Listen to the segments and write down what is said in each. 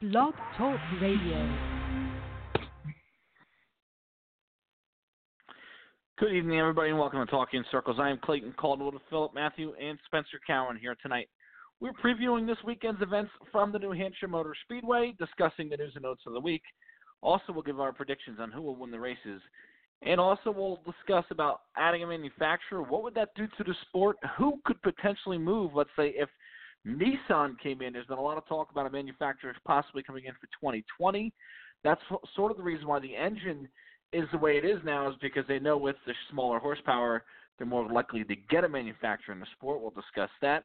Blog Talk Radio. Good evening, everybody, and welcome to Talking Circles. I am Clayton Caldwell with Philip Matthew and Spencer Cowan here tonight. We're previewing this weekend's events from the New Hampshire Motor Speedway, discussing the news and notes of the week. Also, we'll give our predictions on who will win the races. And also, we'll discuss about adding a manufacturer. What would that do to the sport? Who could potentially move? Let's say if Nissan came in. There's been a lot of talk about a manufacturer possibly coming in for 2020. That's sort of the reason why the engine is the way it is now, is because they know with the smaller horsepower, they're more likely to get a manufacturer in the sport. We'll discuss that.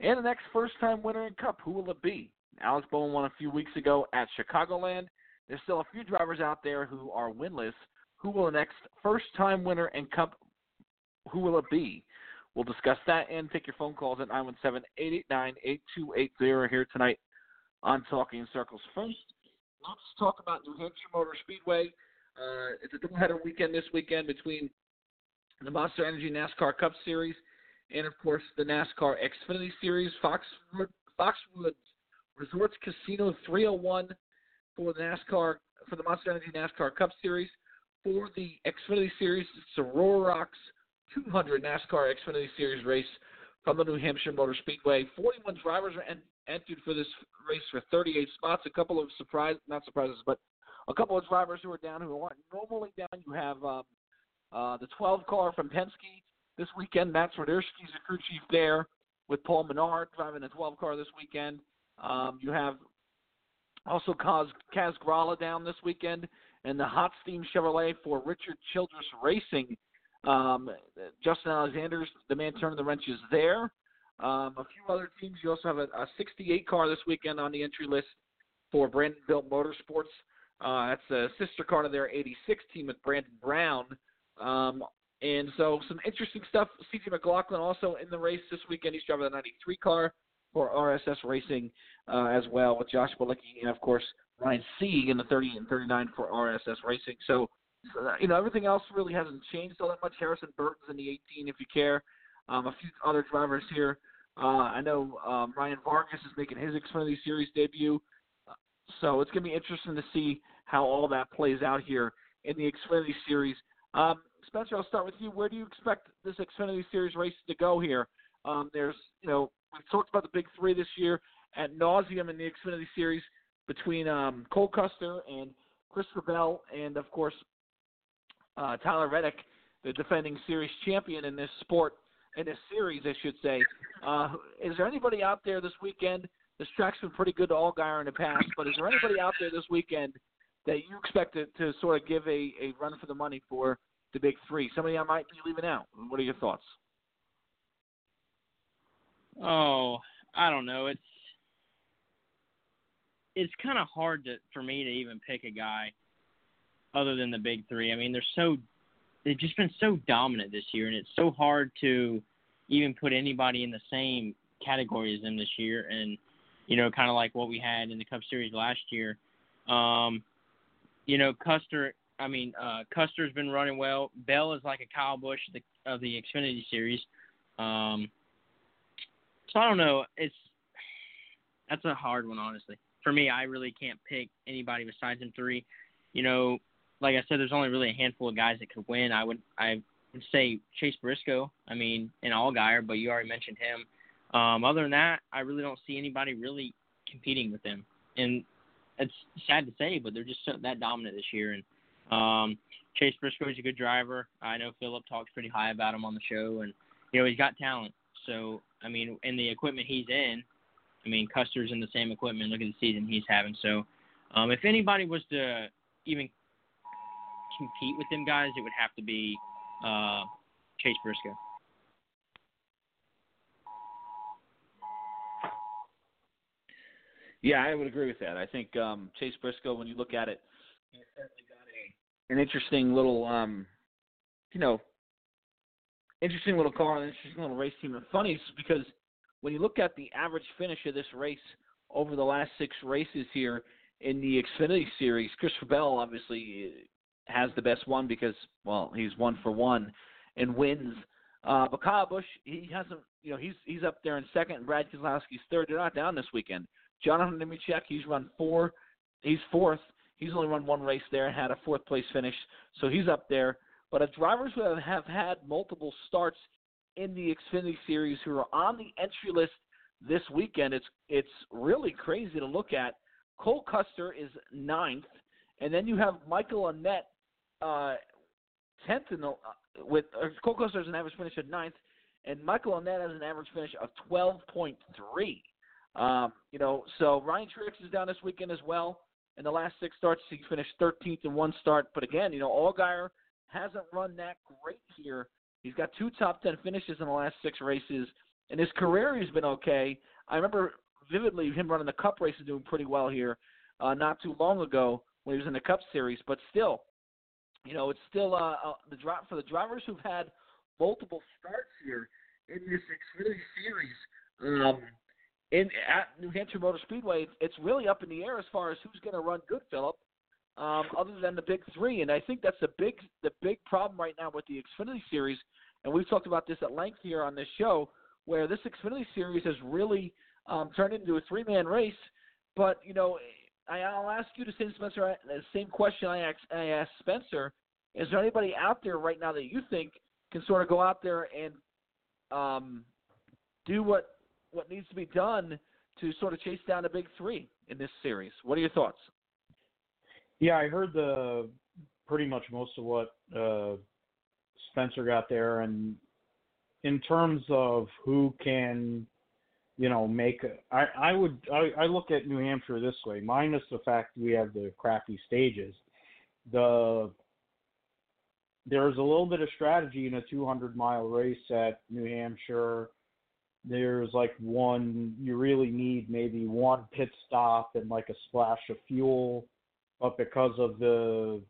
And the next first time winner in Cup, who will it be? Alex Bowman won a few weeks ago at Chicagoland. There's still a few drivers out there who are winless. Who will the next first time winner in Cup? Who will it be? We'll discuss that and take your phone calls at 917-889-8280 here tonight on Talking Circles. First, let's talk about New Hampshire Motor Speedway. Uh, it's a doubleheader weekend this weekend between the Monster Energy NASCAR Cup Series and, of course, the NASCAR Xfinity Series. Foxwood, Resorts Casino 301 for the NASCAR for the Monster Energy NASCAR Cup Series. For the Xfinity Series, it's Aurora Rocks 200 NASCAR Xfinity Series race from the New Hampshire Motor Speedway. 41 drivers are en- entered for this race for 38 spots. A couple of surprise, not surprises, but a couple of drivers who are down who aren't normally down. You have um, uh, the 12 car from Penske this weekend. Matt Swiderski's the crew chief there with Paul Menard driving the 12 car this weekend. Um, you have also Kaz, Kaz Grala down this weekend, and the Hot Steam Chevrolet for Richard Childress Racing um, Justin Alexander's the man turning the wrenches there. Um, a few other teams. You also have a, a 68 car this weekend on the entry list for Brandonbilt Motorsports. Uh, that's a sister car to their 86 team with Brandon Brown. Um, and so some interesting stuff. CJ McLaughlin also in the race this weekend. He's driving the 93 car for RSS Racing uh, as well with Josh Bilicki and, of course, Ryan Sieg in the 30 and 39 for RSS Racing. So uh, you know, everything else really hasn't changed all that much. Harrison Burton's in the 18, if you care. Um, a few other drivers here. Uh, I know um, Ryan Vargas is making his Xfinity Series debut, so it's going to be interesting to see how all that plays out here in the Xfinity Series. Um, Spencer, I'll start with you. Where do you expect this Xfinity Series race to go here? Um, there's, you know, we've talked about the big three this year at nauseum in the Xfinity Series between um, Cole Custer and Christopher Bell, and of course uh, Tyler Reddick, the defending series champion in this sport, in this series, I should say. Uh, is there anybody out there this weekend? This track's been pretty good to Allgaier in the past, but is there anybody out there this weekend that you expect to, to sort of give a, a run for the money for the big three? Somebody I might be leaving out. What are your thoughts? Oh, I don't know. It's it's kind of hard to for me to even pick a guy other than the big three. I mean, they're so they've just been so dominant this year, and it's so hard to even put anybody in the same category as them this year. And you know, kind of like what we had in the Cup Series last year. Um, you know, Custer. I mean, uh, Custer's been running well. Bell is like a Kyle Busch of the, of the Xfinity Series. Um, so I don't know. It's that's a hard one, honestly. For me, I really can't pick anybody besides them three. You know, like I said, there's only really a handful of guys that could win. I would I would say Chase Briscoe. I mean, and Allgaier, but you already mentioned him. Um, other than that, I really don't see anybody really competing with them. And it's sad to say, but they're just so, that dominant this year. And um, Chase Briscoe is a good driver. I know Philip talks pretty high about him on the show, and you know he's got talent. So I mean, in the equipment he's in, I mean Custer's in the same equipment. Look at the season he's having. So um, if anybody was to even compete with them guys, it would have to be uh, Chase Briscoe. Yeah, I would agree with that. I think um, Chase Briscoe, when you look at it, certainly got a, an interesting little, um, you know, interesting little car, an interesting little race team. And funny is because when you look at the average finish of this race over the last six races here in the Xfinity Series, Christopher Bell obviously has the best one because well he's one for one and wins. Uh, but Kyle Busch he hasn't you know he's he's up there in second Brad Keselowski's third. They're not down this weekend. John Hunter Nemechek, he's run four. He's fourth. He's only run one race there and had a fourth place finish, so he's up there. But if drivers who have, have had multiple starts in the Xfinity Series who are on the entry list this weekend, it's it's really crazy to look at. Cole Custer is ninth, and then you have Michael Annett uh, tenth in the uh, with uh, Cole Custer has an average finish of ninth, and Michael Annett has an average finish of twelve point three. Um, you know, so Ryan Truex is down this weekend as well. In the last six starts, he finished 13th in one start. But again, you know, Allgaier hasn't run that great here. He's got two top 10 finishes in the last six races, and his career has been okay. I remember vividly him running the Cup race and doing pretty well here uh, not too long ago when he was in the Cup Series. But still, you know, it's still uh, uh, the drop for the drivers who've had multiple starts here in this Xfinity Series. Um, in at New Hampshire Motor Speedway, it's really up in the air as far as who's going to run good, Philip. Um, other than the big three, and I think that's the big the big problem right now with the Xfinity Series, and we've talked about this at length here on this show, where this Xfinity Series has really um, turned into a three man race. But you know, I'll ask you the same Spencer the same question I asked, I asked Spencer. Is there anybody out there right now that you think can sort of go out there and um, do what what needs to be done to sort of chase down the big three in this series. What are your thoughts? Yeah, I heard the pretty much most of what uh, Spencer got there, and in terms of who can, you know, make. I I would I, I look at New Hampshire this way, minus the fact we have the crappy stages. The there's a little bit of strategy in a 200 mile race at New Hampshire there's like one you really need maybe one pit stop and like a splash of fuel but because of the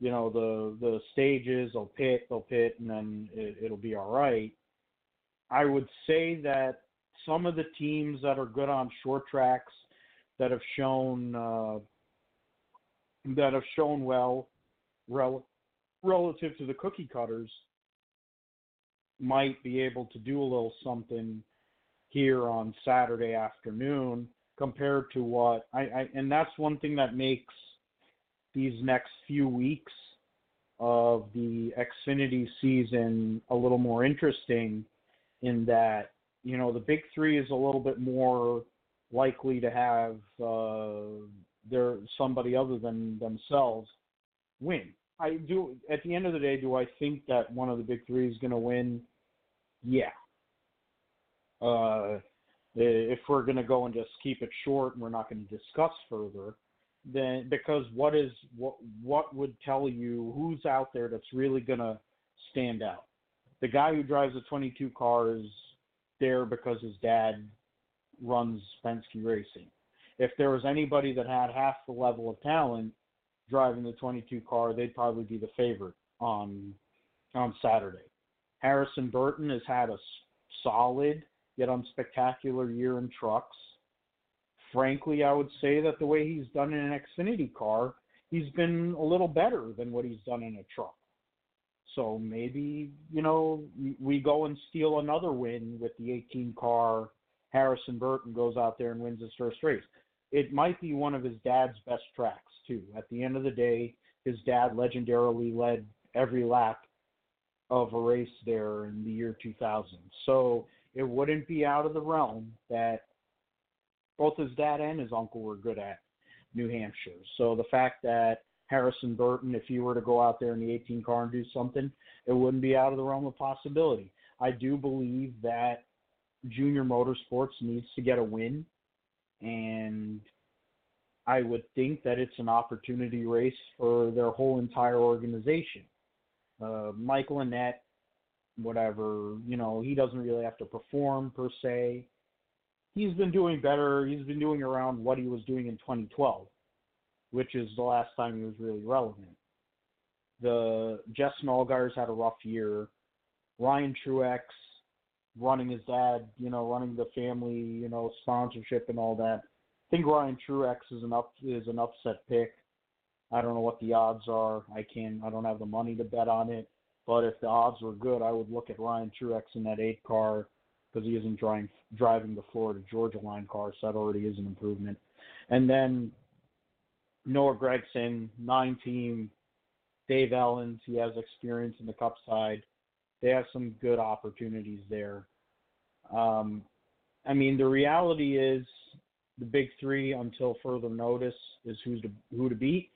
you know the the stages they'll pit they'll pit and then it, it'll be all right i would say that some of the teams that are good on short tracks that have shown uh, that have shown well rel- relative to the cookie cutters might be able to do a little something here on Saturday afternoon compared to what I, I and that's one thing that makes these next few weeks of the Xfinity season a little more interesting in that you know the big three is a little bit more likely to have uh, their somebody other than themselves win. I do. At the end of the day, do I think that one of the big three is going to win? Yeah. Uh, if we're going to go and just keep it short and we're not going to discuss further, then because what is what what would tell you who's out there that's really going to stand out? The guy who drives a 22 car is there because his dad runs Penske Racing. If there was anybody that had half the level of talent, driving the 22 car, they'd probably be the favorite on on Saturday. Harrison Burton has had a solid yet unspectacular year in trucks. Frankly, I would say that the way he's done in an Xfinity car, he's been a little better than what he's done in a truck. So maybe, you know, we go and steal another win with the 18 car. Harrison Burton goes out there and wins his first race it might be one of his dad's best tracks too. At the end of the day, his dad legendarily led every lap of a race there in the year 2000. So it wouldn't be out of the realm that both his dad and his uncle were good at New Hampshire. So the fact that Harrison Burton, if you were to go out there in the 18 car and do something, it wouldn't be out of the realm of possibility. I do believe that Junior Motorsports needs to get a win and I would think that it's an opportunity race for their whole entire organization. Uh, Michael Annett, whatever, you know, he doesn't really have to perform per se. He's been doing better. He's been doing around what he was doing in 2012, which is the last time he was really relevant. The Justin Allgaier's had a rough year. Ryan Truex running his dad, you know, running the family, you know, sponsorship and all that. I think Ryan Truex is an up is an upset pick. I don't know what the odds are. I can I don't have the money to bet on it. But if the odds were good, I would look at Ryan Truex in that eight car because he isn't driving driving the Florida Georgia line car, so that already is an improvement. And then Noah Gragson, nine team, Dave Elenz, he has experience in the Cup side. They have some good opportunities there. Um, I mean, the reality is the big three until further notice is who's to, who to beat.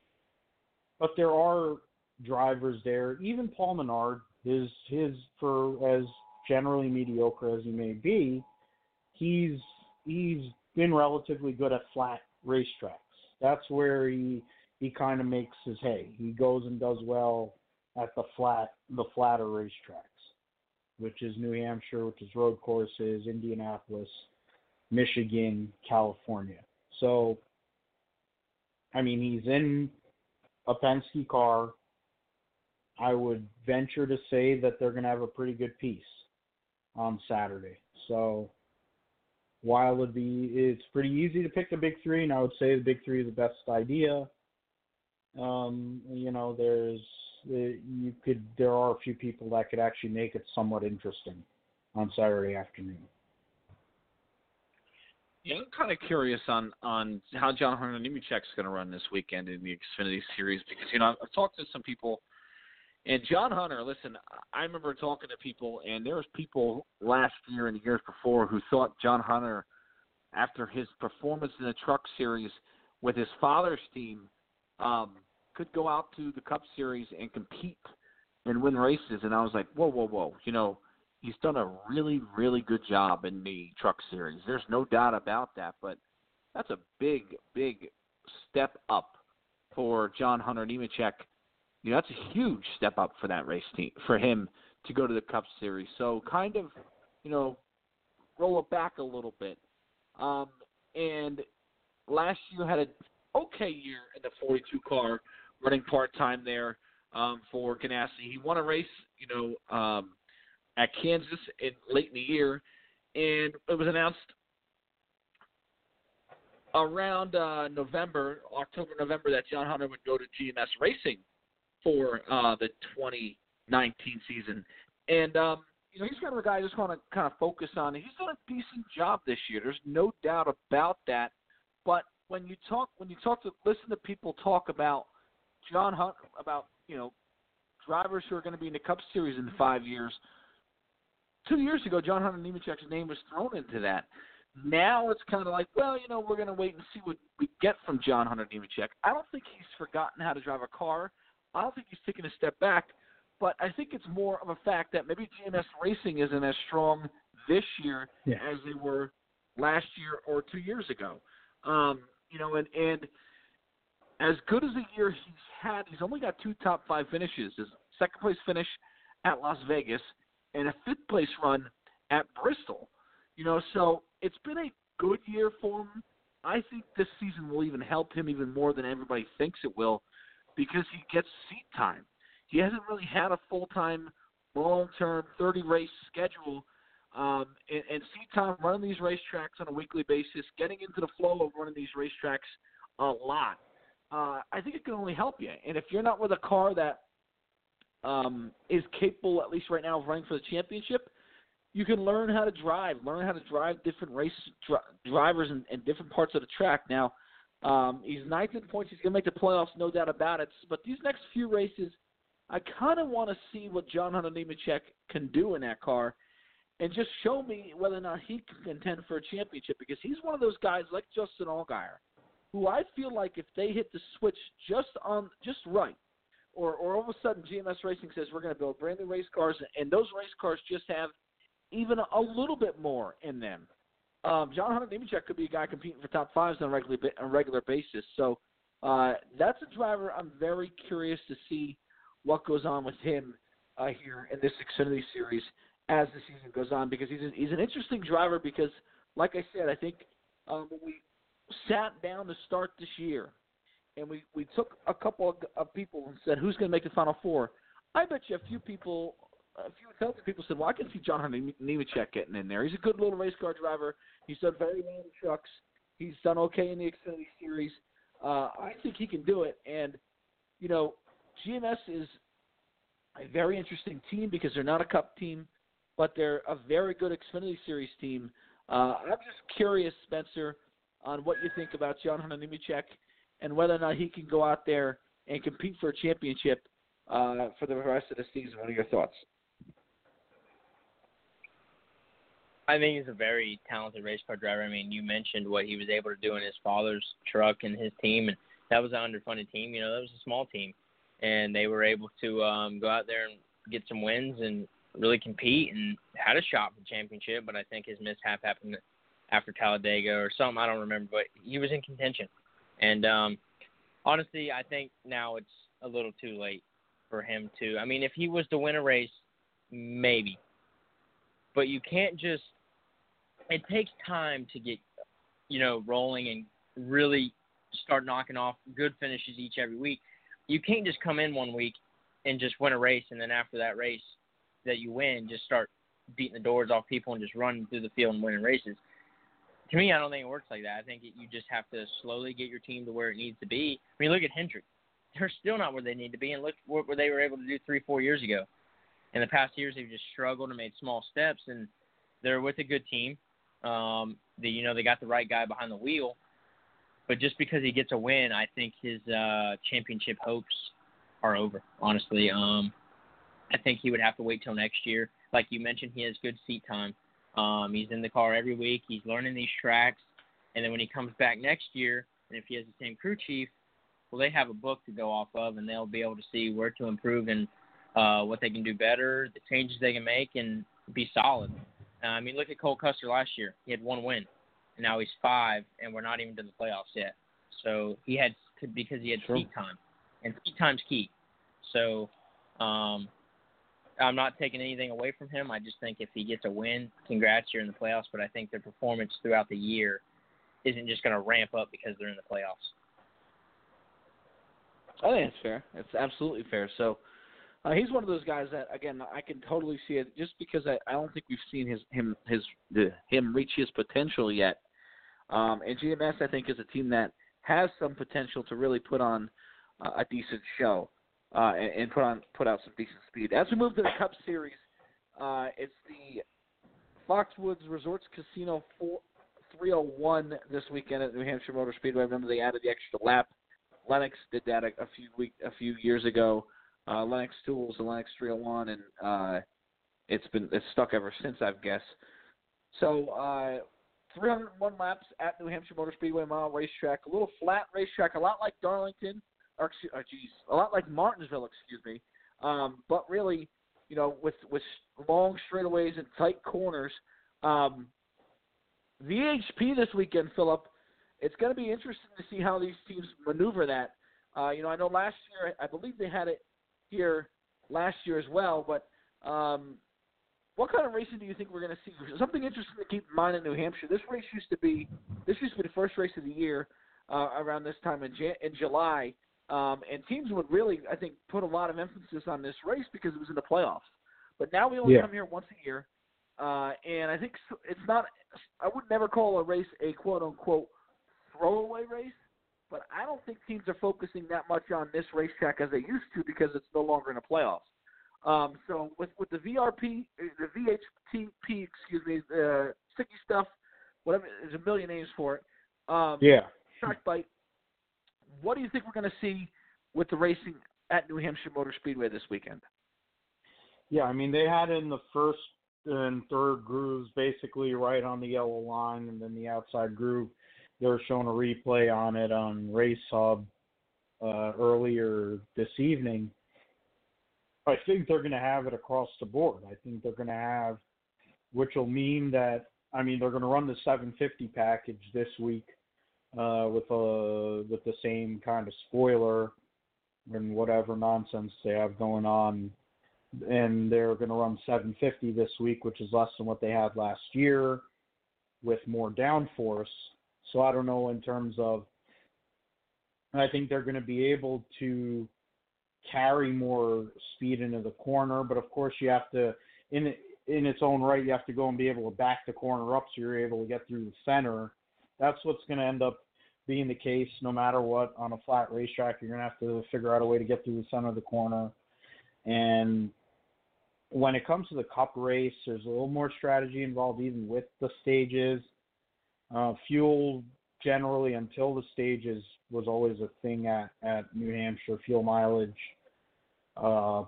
But there are drivers there. Even Paul Menard, his his for as generally mediocre as he may be, he's he's been relatively good at flat racetracks. That's where he he kind of makes his hay. He goes and does well at the flat the flatter racetracks, which is New Hampshire, which is road courses, Indianapolis, Michigan, California. So I mean he's in a Penske car. I would venture to say that they're going to have a pretty good piece on Saturday. So while it'd be it's pretty easy to pick the big three, and I would say the big three is the best idea. Um, you know, there's you could there are a few people that could actually make it somewhat interesting on Saturday afternoon. Yeah, I'm kind of curious on on how John Hunter Nemechek's going to run this weekend in the Xfinity Series because you know I've talked to some people, and John Hunter. Listen, I remember talking to people, and there was people last year and the years before who thought John Hunter, after his performance in the Truck Series with his father's team, um, could go out to the Cup Series and compete and win races. And I was like, whoa, whoa, whoa, you know he's done a really, really good job in the Truck Series. There's no doubt about that. But that's a big, big step up for John Hunter Nemechek. You know, that's a huge step up for that race team for him to go to the Cup Series. So kind of, you know, roll it back a little bit. Um, and last year had an okay year in the 42 car, running part time there um, for Ganassi. He won a race, you know, um, at Kansas in late in the year, and it was announced around uh, November, October, November, that John Hunter would go to GMS Racing for uh, the 2019 season, and um, you know he's kind of a guy I just want to kind of focus on. He's done a decent job this year. There's no doubt about that. But when you talk, when you talk to listen to people talk about John Hunt, about you know drivers who are going to be in the Cup Series in five years two years ago, John Hunter Nemechek's name was thrown into that. Now it's kind of like, well, you know, we're going to wait and see what we get from John Hunter Nemechek. I don't think he's forgotten how to drive a car. I don't think he's taken a step back, but I think it's more of a fact that maybe GMS Racing isn't as strong this year yeah. as they were last year or two years ago. Um, you know, and and as good as a year he's had, he's only got two top five finishes. His second place finish at Las Vegas and a fifth place run at Bristol. You know, so it's been a good year for him. I think this season will even help him even more than everybody thinks it will because he gets seat time. He hasn't really had a full time, long term, 30 race schedule um, and, and seat time running these racetracks on a weekly basis, getting into the flow of running these racetracks a lot. Uh, I think it can only help you. And if you're not with a car that um, is capable, at least right now, of running for the championship, you can learn how to drive, learn how to drive different race dri- drivers in, in different parts of the track. Now, um, he's ninth in points. He's going to make the playoffs, no doubt about it. But these next few races, I kind of want to see what John Hunter Nemechek can do in that car, and just show me whether or not he can contend for a championship. Because he's one of those guys like Justin Allgaier, who I feel like if they hit the switch just on just right, or or all of a sudden GMS Racing says we're going to build brand new race cars, and those race cars just have even a little bit more in them. Um, John Hunter Nemechek could be a guy competing for top fives on a regular on a regular basis. So uh, that's a driver I'm very curious to see what goes on with him uh, here in this Xfinity Series as the season goes on because he's a, he's an interesting driver because, like I said, I think um, when we sat down to start this year and we we took a couple of, of people and said who's going to make the final four. I bet you a few people, a few intelligent people said, "Well, I can see John Nemechek getting in there. He's a good little race car driver. He's done very well in trucks. He's done okay in the Xfinity Series. Uh, I think he can do it. And you know, GMS is a very interesting team because they're not a Cup team. but they're a very good Xfinity Series team. Uh, I'm just curious, Spencer, on what you think about John Nemechek and whether or not he can go out there and compete for a championship uh, for the rest of the season. What are your thoughts? I think he's a very talented race car driver. I mean, you mentioned what he was able to do in his father's truck and his team, and that was an underfunded team. You know, that was a small team, and they were able to um, go out there and get some wins and really compete and had a shot for the championship. But I think his mishap happened after Talladega or something. I don't remember, but he was in contention. And um, honestly, I think now it's a little too late for him to. I mean, if he was to win a race, maybe. But you can't just. It takes time to get, you know, rolling and really start knocking off good finishes each every week. You can't just come in one week and just win a race, and then after that race that you win, just start beating the doors off people and just running through the field and winning races. To me, I don't think it works like that. I think it, you just have to slowly get your team to where it needs to be. I mean, look at Hendrick; they're still not where they need to be, and look what they were able to do three, four years ago. In the past years, they've just struggled and made small steps, and they're with a good team. Um, the you know they got the right guy behind the wheel, but just because he gets a win, I think his uh, championship hopes are over. Honestly, um, I think he would have to wait till next year. Like you mentioned, he has good seat time. Um, he's in the car every week. He's learning these tracks, and then when he comes back next year, and if he has the same crew chief, well, they have a book to go off of, and they'll be able to see where to improve and uh, what they can do better, the changes they can make, and be solid. Uh, I mean, look at Cole Custer last year. He had one win, and now he's five, and we're not even to the playoffs yet. So he had because he had True. seat time, and seat time's key. So um, I'm not taking anything away from him. I just think if he gets a win, congrats, you're in the playoffs. But I think their performance throughout the year isn't just going to ramp up because they're in the playoffs. I think it's fair. It's absolutely fair. So uh, he's one of those guys that again I can totally see it just because I, I don't think we've seen his him his the, him reach his potential yet. Um, and GMS I think is a team that has some potential to really put on uh, a decent show uh, and, and put on put out some decent speed. As we move to the Cup Series, uh, it's the Foxwoods Resorts Casino 4, 301 this weekend at New Hampshire Motor Speedway. Remember they added the extra lap. Lenox did that a, a few week a few years ago. Uh, Lenox Tools and Lenox 301, and uh, it's been it's stuck ever since, I guess. So uh, 301 laps at New Hampshire Motor Speedway Mile Racetrack, a little flat racetrack, a lot like Darlington, or excuse, oh, a lot like Martinsville, excuse me. Um, but really, you know, with with long straightaways and tight corners. Um, VHP this weekend, Philip. It's going to be interesting to see how these teams maneuver that. Uh, you know, I know last year, I believe they had it here last year as well. But um, what kind of racing do you think we're going to see? Something interesting to keep in mind in New Hampshire. This race used to be this used to be the first race of the year uh, around this time in Jan- in July, um, and teams would really, I think, put a lot of emphasis on this race because it was in the playoffs. But now we only Yeah. come here once a year, uh, and I think it's not. I would never call a race a quote unquote throwaway race, but I don't think teams are focusing that much on this racetrack as they used to because it's no longer in the playoffs. Um, so with with the VRP, uh, the VHTP, excuse me, the sticky stuff, whatever. There's a million names for it. Um, Yeah. Shark bite. What do you think we're going to see with the racing at New Hampshire Motor Speedway this weekend? Yeah, I mean they had in the first and third grooves basically right on the yellow line, and then the outside groove. They were showing a replay on it on Race Hub uh, earlier this evening. I think they're going to have it across the board. I think they're going to have, which will mean that I mean they're going to run the 750 package this week uh, with a with the same kind of spoiler and whatever nonsense they have going on and they're going to run 750 this week, which is less than what they had last year, with more downforce. So I don't know in terms of. I think they're going to be able to carry more speed into the corner, but of course you have to, in in its own right, you have to go and be able to back the corner up so you're able to get through the center. That's what's going to end up being the case no matter what on a flat racetrack. You're going to have to figure out a way to get through the center of the corner and when it comes to the Cup race, there's a little more strategy involved, even with the stages. Uh, fuel generally until the stages was always a thing at at New Hampshire. Fuel mileage, uh,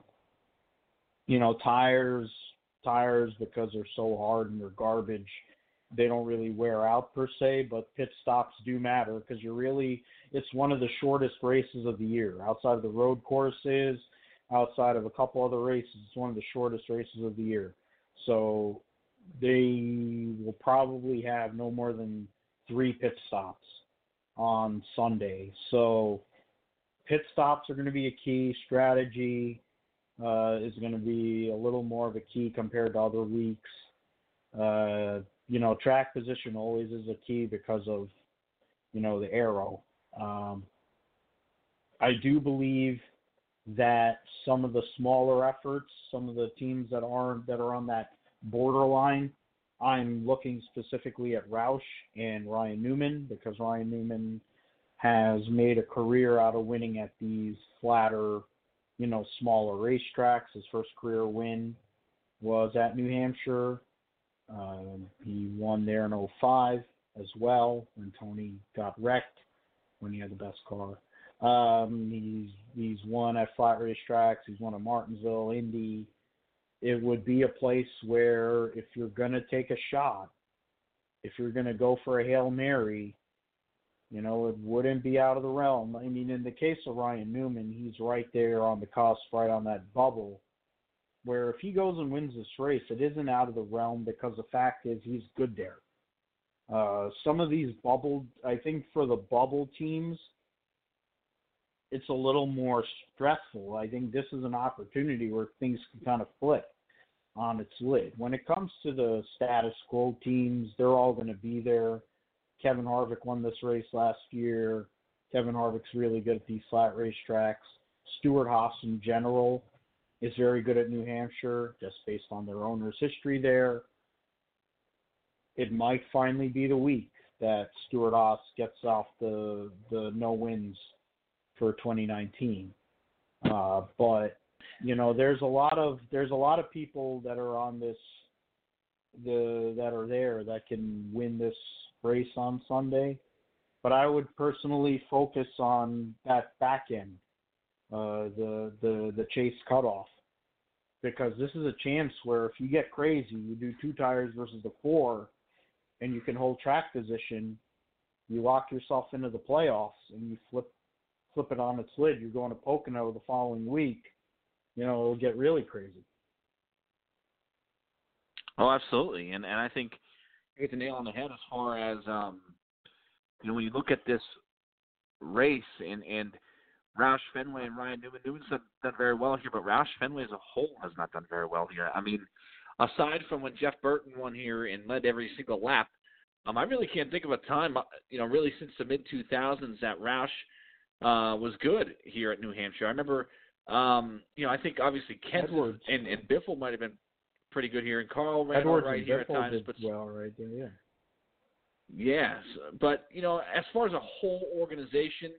you know, tires tires because they're so hard and they're garbage. They don't really wear out per se, but pit stops do matter because you're really it's one of the shortest races of the year outside of the road courses, outside of a couple other races. It's one of the shortest races of the year. So they will probably have no more than three pit stops on Sunday. So pit stops are going to be a key. Strategy uh, is going to be a little more of a key compared to other weeks. Uh, you know, track position always is a key because of, you know, the aero. Um, I do believe that some of the smaller efforts, some of the teams that aren't that are on that borderline, I'm looking specifically at Roush and Ryan Newman because Ryan Newman has made a career out of winning at these flatter, you know, smaller racetracks. His first career win was at New Hampshire. Um, he won there in 05 as well when Tony got wrecked when he had the best car. Um, he's he's won at flat racetracks. He's won at Martinsville, Indy. It would be a place where if you're gonna take a shot, if you're gonna go for a hail mary, you know, it wouldn't be out of the realm. I mean, in the case of Ryan Newman, he's right there on the cusp, right on that bubble, where if he goes and wins this race, it isn't out of the realm because the fact is he's good there. Uh, some of these bubble, I think for the bubble teams, it's a little more stressful. I think this is an opportunity where things can kind of flip on its lid. When it comes to the status quo teams, they're all going to be there. Kevin Harvick won this race last year. Kevin Harvick's really good at these flat racetracks. Stewart Haas in general is very good at New Hampshire, just based on their owner's history there. It might finally be the week that Stewart Haas gets off the the no wins for 2019. Uh, but you know, there's a lot of there's a lot of people that are on this the that are there that can win this race on Sunday. But I would personally focus on that back end, uh, the the the chase cutoff, because this is a chance where if you get crazy, you do two tires versus the four, and you can hold track position, you lock yourself into the playoffs, and you flip flip it on its lid. You're going to Pocono the following week. You know, it'll get really crazy. Oh, absolutely, and and I think you hit the nail on the head as far as um, you know when you look at this race and and Roush Fenway and Ryan Newman. Newman's done, done very well here, but Roush Fenway as a whole has not done very well here. I mean, aside from when Jeff Burton won here and led every single lap, um, I really can't think of a time, uh, you know, really since the mid 2000s that Roush uh, was good here at New Hampshire. I remember, um, you know, I think obviously Kent Edwards. and and Biffle might have been pretty good here, and Carl ran Edwards all right and here at Biffle times, did but well right there, yeah. Yes, but you know, as far as a whole organization,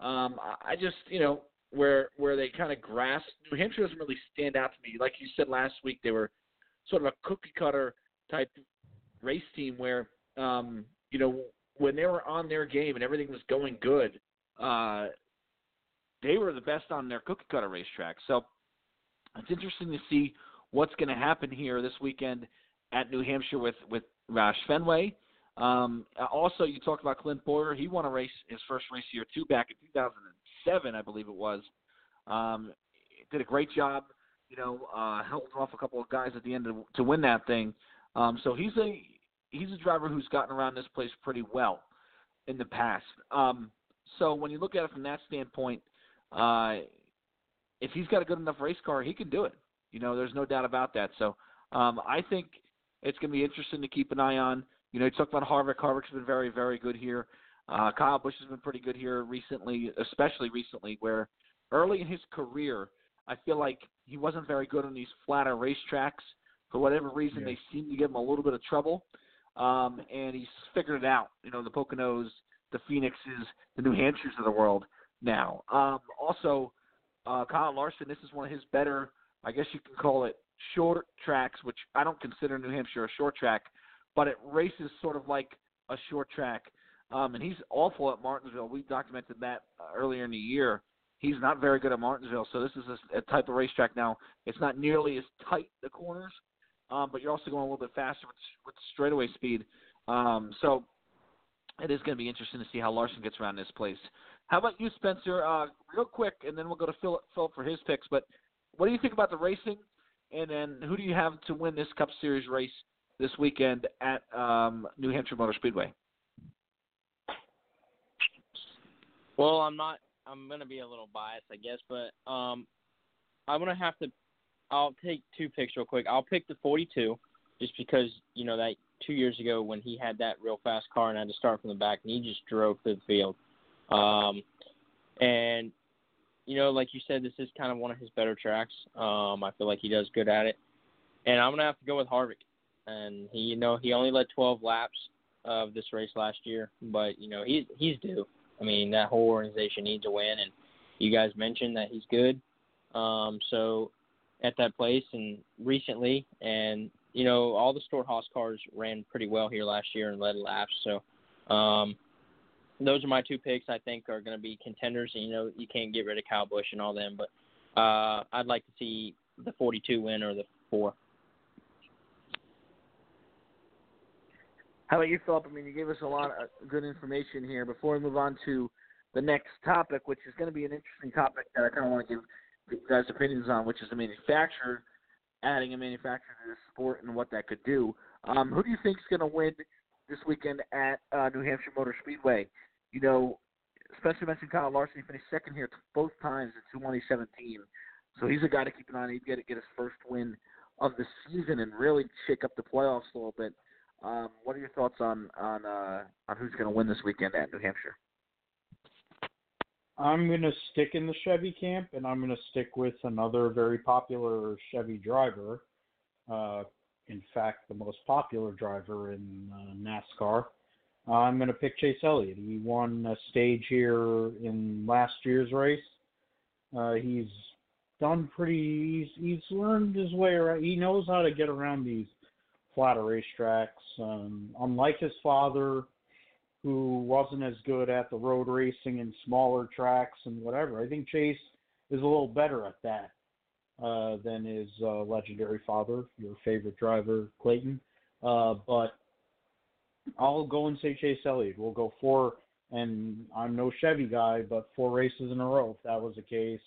um, I I just you know where where they kind of grasp New Hampshire doesn't really stand out to me. Like you said last week, they were sort of a cookie cutter type race team where um, you know when they were on their game and everything was going good, uh, they were the best on their cookie cutter racetrack. So it's interesting to see what's going to happen here this weekend at New Hampshire with with Roush Fenway. Um, also, you talked about Clint Bowyer. He won a race, his first race year two back in 2007, I believe it was. Um, did a great job, you know, uh, held off a couple of guys at the end to, to win that thing. Um, so he's a he's a driver who's gotten around this place pretty well in the past. Um, so when you look at it from that standpoint, uh, if he's got a good enough race car, he can do it. You know, there's no doubt about that. So um, I think it's going to be interesting to keep an eye on. You know, you talk about Harvick. Harvick's been very, very good here. Uh, Kyle Busch has been pretty good here recently, especially recently, where early in his career, I feel like he wasn't very good on these flatter racetracks. For whatever reason, Yeah. they seem to give him a little bit of trouble, um, and he's figured it out. You know, the Poconos, the Phoenixes, the New Hampshires of the world now. Um, also, uh, Kyle Larson, this is one of his better, I guess you can call it, short tracks, which I don't consider New Hampshire a short track, but it races sort of like a short track. Um, and he's awful at Martinsville. We documented that uh, earlier in the year. He's not very good at Martinsville, so this is a, a type of racetrack now. It's not nearly as tight the corners, um, but you're also going a little bit faster with, with straightaway speed. Um, so it is going to be interesting to see how Larson gets around this place. How about you, Spencer? Uh, real quick, and then we'll go to Phil, Phil for his picks. But what do you think about the racing? And then who do you have to win this Cup Series race this weekend at um, New Hampshire Motor Speedway? Well, I'm not. I'm gonna be a little biased, I guess, but um, I'm gonna have to. I'll take two picks real quick. I'll pick the 42, just because you know that two years ago when he had that real fast car and had to start from the back, and he just drove through the field. Um, and you know, like you said, this is kind of one of his better tracks. Um, I feel like he does good at it, and I'm gonna have to go with Harvick. And he, you know, he only led 12 laps of this race last year, but you know, he's he's due. I mean, that whole organization needs a win, and you guys mentioned that he's good. Um, so at that place and recently, and you know, all the Stewart-Haas cars ran pretty well here last year and led laps. So um, those are my two picks. I think are going to be contenders. And, you know, you can't get rid of Kyle Busch and all them, but uh, I'd like to see the 42 win or the four. How about you, Philip? I mean, you gave us a lot of good information here. Before we move on to the next topic, which is going to be an interesting topic that I kind of want to give you guys opinions on, which is the manufacturer adding a manufacturer to the sport and what that could do. Um, who do you think is going to win this weekend at uh, New Hampshire Motor Speedway? You know, Spencer mentioned Kyle Larson. He finished second here both times in 2017. So he's a guy to keep an eye on. He'd get, get his first win of the season and really shake up the playoffs a little bit. Um, what are your thoughts on on uh, on who's going to win this weekend at New Hampshire? I'm going to stick in the Chevy camp, and I'm going to stick with another very popular Chevy driver. Uh, in fact, the most popular driver in uh, NASCAR. Uh, I'm going to pick Chase Elliott. He won a stage here in last year's race. Uh, he's done pretty. He's, he's learned his way around. He knows how to get around these flatter racetracks. Um, unlike his father, who wasn't as good at the road racing and smaller tracks and whatever. I think Chase is a little better at that uh, than his uh, legendary father, your favorite driver, Clayton. Uh, but I'll go and say Chase Elliott. We'll go four, and I'm no Chevy guy, but four races in a row, if that was the case,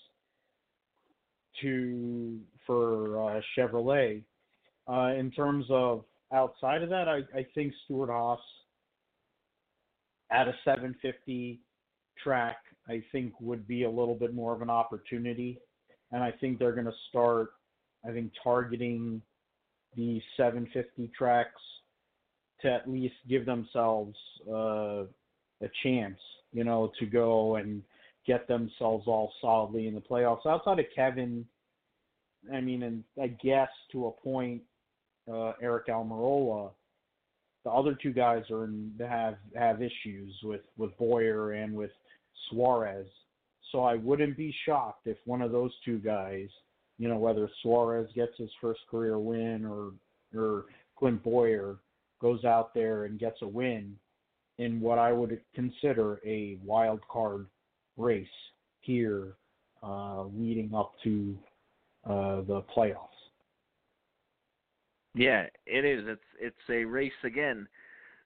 to for uh, Chevrolet. Uh, in terms of outside of that, I, I think Stewart-Haas – at a 750 track, I think would be a little bit more of an opportunity. And I think they're going to start, I think, targeting the 750 tracks to at least give themselves uh, a chance, you know, to go and get themselves all solidly in the playoffs. Outside of Kevin, I mean, and I guess to a point, uh, Aric Almirola the other two guys are in, have have issues with with Bowyer and with Suarez. So I wouldn't be shocked if one of those two guys, you know, whether Suarez gets his first career win or or Clint Bowyer goes out there and gets a win in what I would consider a wild card race here uh, leading up to uh, the playoffs. Yeah, it is. It's it's a race again.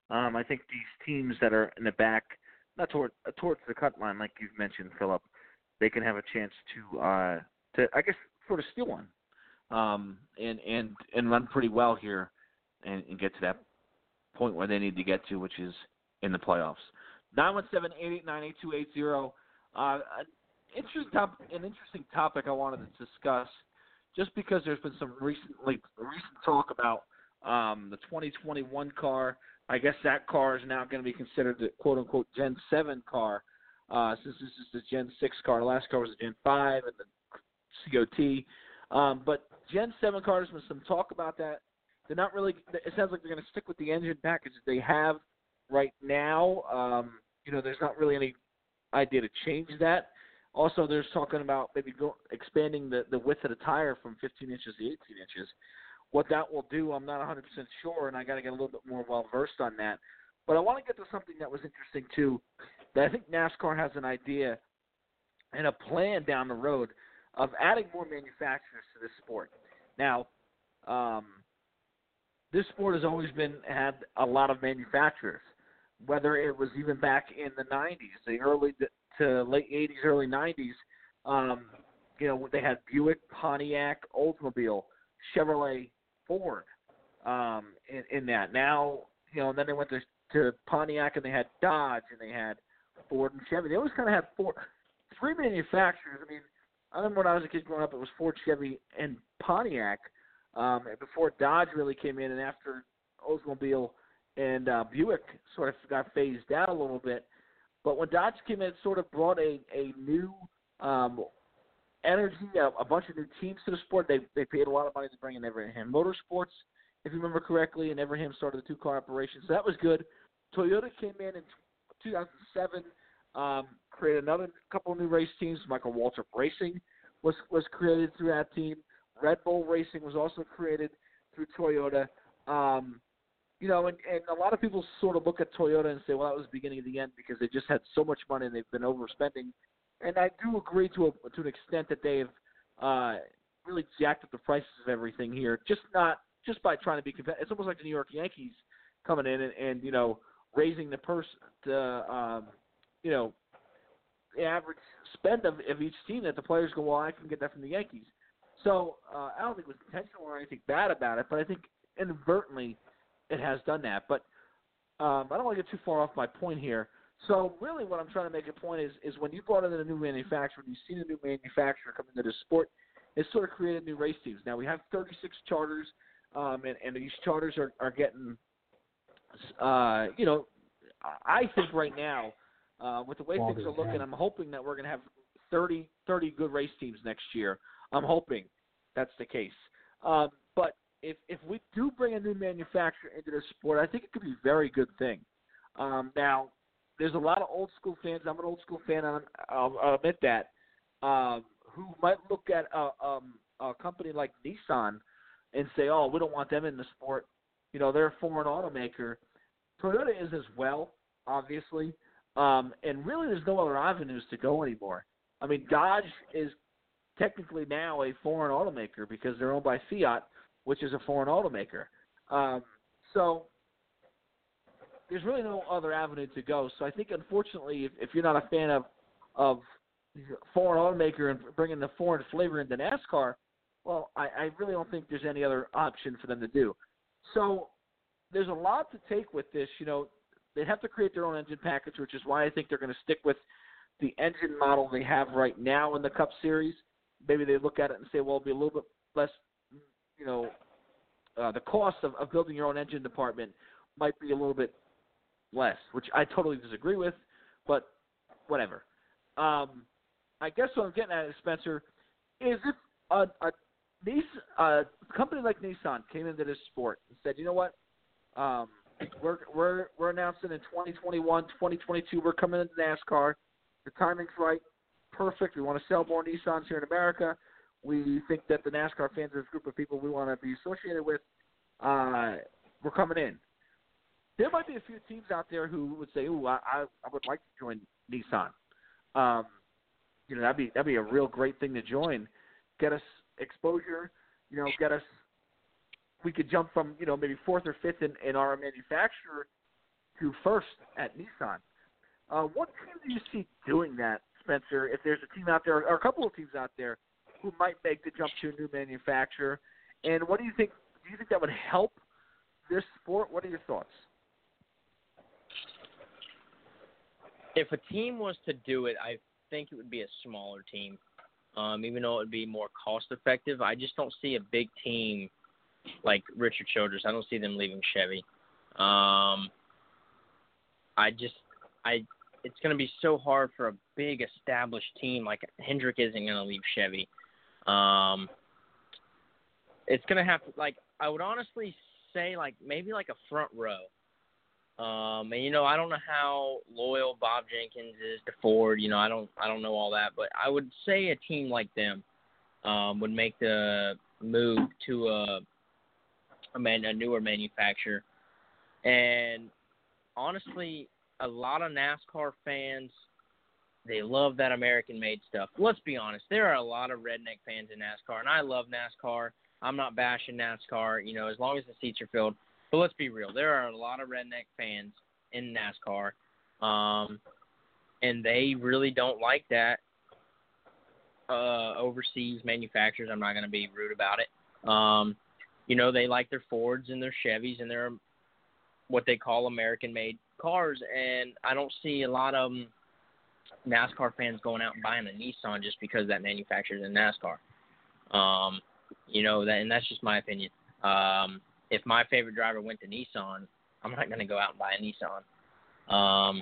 Um, I think these teams that are in the back, not toward uh, towards the cut line, like you've mentioned, Philip, they can have a chance to uh, to I guess sort of steal one, um, and and and run pretty well here, and, and get to that point where they need to get to, which is in the playoffs. Nine one seven eight eight nine eight two eight zero. Uh, interesting top, an interesting topic I wanted to discuss just because there's been some recently recent talk about um, the 2021 car. I guess that car is now going to be considered the quote unquote Gen 7 car. Uh, since this is the Gen 6 car, the last car was a Gen 5 and the COT. Um, but Gen 7 cars, there's been some talk about that. They're not really. It sounds like they're going to stick with the engine package they have right now. Um, you know, there's not really any idea to change that Also, there's talking about maybe go, expanding the, the width of the tire from 15 inches to 18 inches. What that will do, I'm not 100% sure, and I got to get a little bit more well versed on that. But I want to get to something that was interesting too. That I think NASCAR has an idea and a plan down the road of adding more manufacturers to this sport. Now, um, this sport has always been had a lot of manufacturers. Whether it was even back in the '90s, the early to late '80s, early '90s, um, you know they had Buick, Pontiac, Oldsmobile, Chevrolet, Ford um, in, in that. Now, you know, then they went to, to Pontiac and they had Dodge and they had Ford and Chevy. They always kind of had four, three manufacturers. I mean, I remember when I was a kid growing up, it was Ford, Chevy, and Pontiac. Um, before Dodge really came in, and after Oldsmobile and uh, Buick sort of got phased out a little bit. But when Dodge came in, it sort of brought a a new um, energy, a, a bunch of new teams to the sport. They they paid a lot of money to bring in Evernham Motorsports, if you remember correctly, and Evernham started the two car operation, so that was good. Toyota came in in 2007, um, created another couple of new race teams. Michael Waltrip Racing was was created through that team. Red Bull Racing was also created through Toyota. Um, you know, and, and a lot of people sort of look at Toyota and say, well, that was the beginning of the end because they just had so much money and they've been overspending. And I do agree to a, to an extent that they've uh, really jacked up the prices of everything here, just not just by trying to be competitive. It's almost like the New York Yankees coming in and, and you know raising the purse to um, you know the average spend of, of each team that the players go, well, I can get that from the Yankees. So uh, I don't think it was intentional or anything bad about it, but I think inadvertently it has done that. But um, I don't want to get too far off my point here. So really, what I'm trying to make a point is is when you brought in a new manufacturer, when you've seen a new manufacturer come into the sport, it sort of created new race teams. Now we have 36 charters, um, and, and these charters are are getting, uh, you know, I think right now, uh, with the way things are looking, I'm hoping that we're going to have 30 30 good race teams next year. I'm hoping that's the case. Um, but if if we do bring a new manufacturer into the sport, I think it could be a very good thing. Um, now, there's a lot of old school fans. I'm an old school fan. I'll, I'll admit that. Um, who might look at a, um, a company like Nissan and say, "Oh, we don't want them in the sport." You know, they're a foreign automaker. Toyota is as well, obviously. Um, and really, there's no other avenues to go anymore. I mean, Dodge is technically now a foreign automaker because they're owned by Fiat, which is a foreign automaker. Um, so there's really no other avenue to go. So I think, unfortunately, if, if you're not a fan of of foreign automaker and bringing the foreign flavor into NASCAR, well, I, I really don't think there's any other option for them to do. So there's a lot to take with this. You know, they have to create their own engine package, which is why I think they're going to stick with the engine model they have right now in the Cup Series maybe they look at it and say, well, it'll be a little bit less, you know, uh, the cost of, of building your own engine department might be a little bit less, which I totally disagree with, but whatever. Um, I guess what I'm getting at, is, Spencer, is if a, a, Nissan, a company like Nissan came into this sport and said, you know what, um, we're we're we're announcing in 2021, 2022, we're coming into NASCAR. The timing's right perfect. We want to sell more Nissans here in America. We think that the NASCAR fans are a group of people we want to be associated with. Uh, we're coming in. There might be a few teams out there who would say, "Ooh, I, I, I would like to join Nissan." Um, you know, that'd be that'd be a real great thing to join. Get us exposure. You know, get us. We could jump from you know maybe fourth or fifth in, in our manufacturer to first at Nissan. Uh, what team do you see doing that Spencer, if there's a team out there or a couple of teams out there who might make the jump to a new manufacturer, and what do you think? Do you think that would help this sport? What are your thoughts? If a team was to do it, I think it would be a smaller team. Um, even though it would be more cost effective, I just don't see a big team like Richard Childress. I don't see them leaving Chevy. Um, I just I it's going to be so hard for a big established team like Hendrick isn't going to leave Chevy. Um, it's going to have to like I would honestly say like maybe like a front row. Um, and you know, I don't know how loyal Bob Jenkins is to Ford. You know, I don't, I don't know all that, but I would say a team like them um, would make the move to a a, man, a newer manufacturer. And honestly, a lot of NASCAR fans they love that American made stuff. Let's be honest, there are a lot of redneck fans in NASCAR, and I love NASCAR. I'm not bashing NASCAR, you know, as long as the seats are filled. But let's be real, there are a lot of redneck fans in NASCAR, um, and they really don't like that uh, overseas manufacturers. I'm not going to be rude about it. Um, you know, they like their Fords and their Chevys and their what they call American-made cars, and I don't see a lot of NASCAR fans going out and buying a Nissan just because that manufacturer's in NASCAR. Um, you know that, and that's just my opinion. Um, if my favorite driver went to Nissan, I'm not going to go out and buy a Nissan. Um,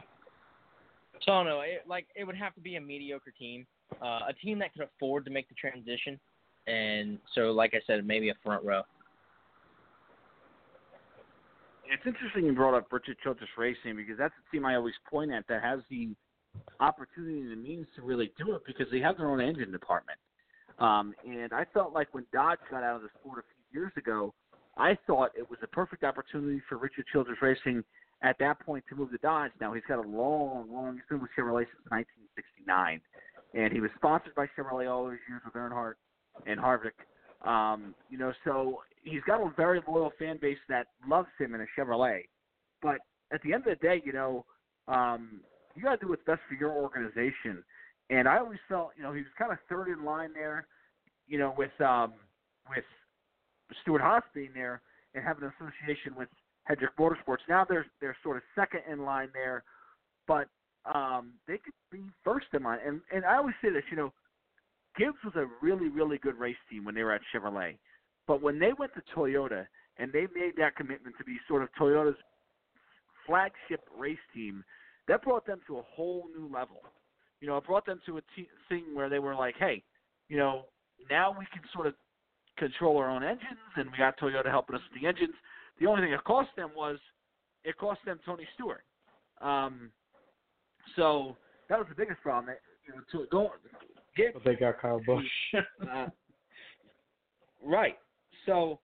so I don't know. It, like it would have to be a mediocre team, uh, a team that could afford to make the transition, and so like I said, maybe a front row. It's interesting you brought up Richard Childress Racing because that's the team I always point at that has the opportunity and the means to really do it because they have their own engine department. Um, and I felt like when Dodge got out of the sport a few years ago, I thought it was a perfect opportunity for Richard Childress Racing at that point to move to Dodge. Now he's got a long, long he's with Chevrolet since 1969, and he was sponsored by Chevrolet all those years with Earnhardt and Harvick. Um, you know, so he's got a very loyal fan base that loves him in a Chevrolet. But at the end of the day, you know, um, you got to do what's best for your organization. And I always felt, you know, he was kind of third in line there, you know, with um, with Stewart-Haas being there and having an association with Hendrick Motorsports. Now they're they're sort of second in line there, but um, they could be first in line. And and I always say this, you know, Gibbs was a really really good race team when they were at Chevrolet, but when they went to Toyota and they made that commitment to be sort of Toyota's flagship race team, that brought them to a whole new level. You know, it brought them to a thing where they were like, hey, you know, now we can sort of control our own engines, and we got Toyota helping us with the engines. The only thing it cost them was it cost them Tony Stewart. Um, so that was the biggest problem. That, you know, to go get. But they got Kyle Busch. uh, right. So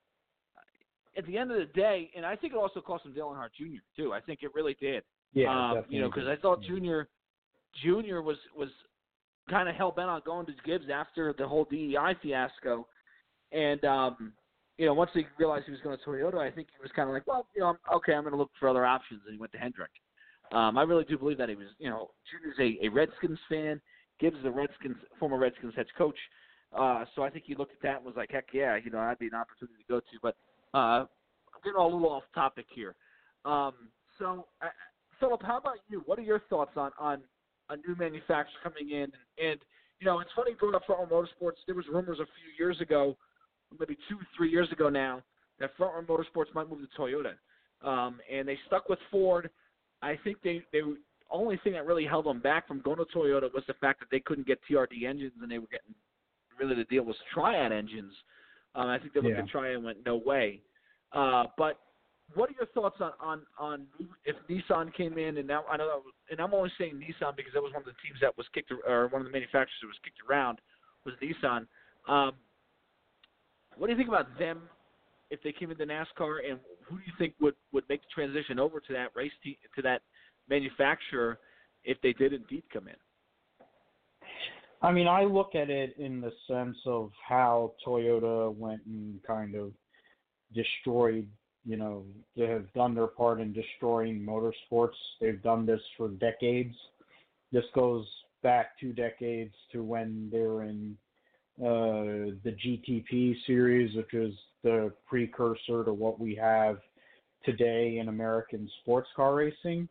at the end of the day, and I think it also cost them Dale Earnhardt Jr. too. I think it really did. Yeah, um, you know, because I thought. Junior, Junior was was kind of hell bent on going to Gibbs after the whole DEI fiasco, and um, you know, once he realized he was going to Toyota, I think he was kind of like, well, you know, I'm, okay, I'm going to look for other options, and he went to Hendrick. Um, I really do believe that he was, you know, Junior's a, a Redskins fan. Gibbs is a Redskins former Redskins head coach. Uh, so I think he looked at that and was like, heck yeah, you know, that'd be an opportunity to go to. But uh, I'm getting a little off topic here. Um, so, uh, Philip, how about you? What are your thoughts on on a new manufacturer coming in? And, and you know, it's funny going up Front Row Motorsports. There was rumors a few years ago, maybe two, three years ago now, that Front Row Motorsports might move to Toyota, um, and they stuck with Ford. I think they they only thing that really held them back from going to Toyota was the fact that they couldn't get TRD engines, and they were getting really the deal was Triad engines. Um, I think they looked Yeah. at Triad and went, no way. Uh, but what are your thoughts on, on on if Nissan came in and now I know that was, and I'm only saying Nissan because that was one of the teams that was kicked or one of the manufacturers that was kicked around was Nissan. Um, what do you think about them if they came into NASCAR and who do you think would would make the transition over to that race te- to that manufacturer if they did indeed come in? I mean, I look at it in the sense of how Toyota went and kind of destroyed, you know, they have done their part in destroying motorsports. They've done this for decades. This goes back two decades to when they were in uh, the GTP series, which is the precursor to what we have today in American sports car racing.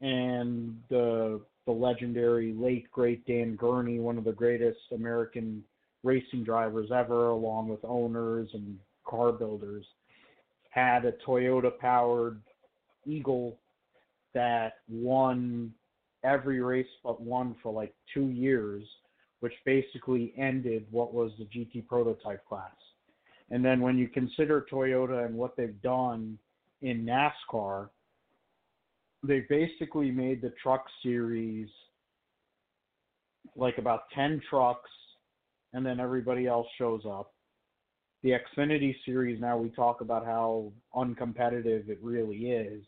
And the the legendary late great Dan Gurney, one of the greatest American racing drivers ever, along with owners and car builders, had a Toyota powered Eagle that won every race but one for like two years, which basically ended what was the GT prototype class. And then when you consider Toyota and what they've done in NASCAR, they basically made the truck series like about 10 trucks and then everybody else shows up. The Xfinity series now we talk about how uncompetitive it really is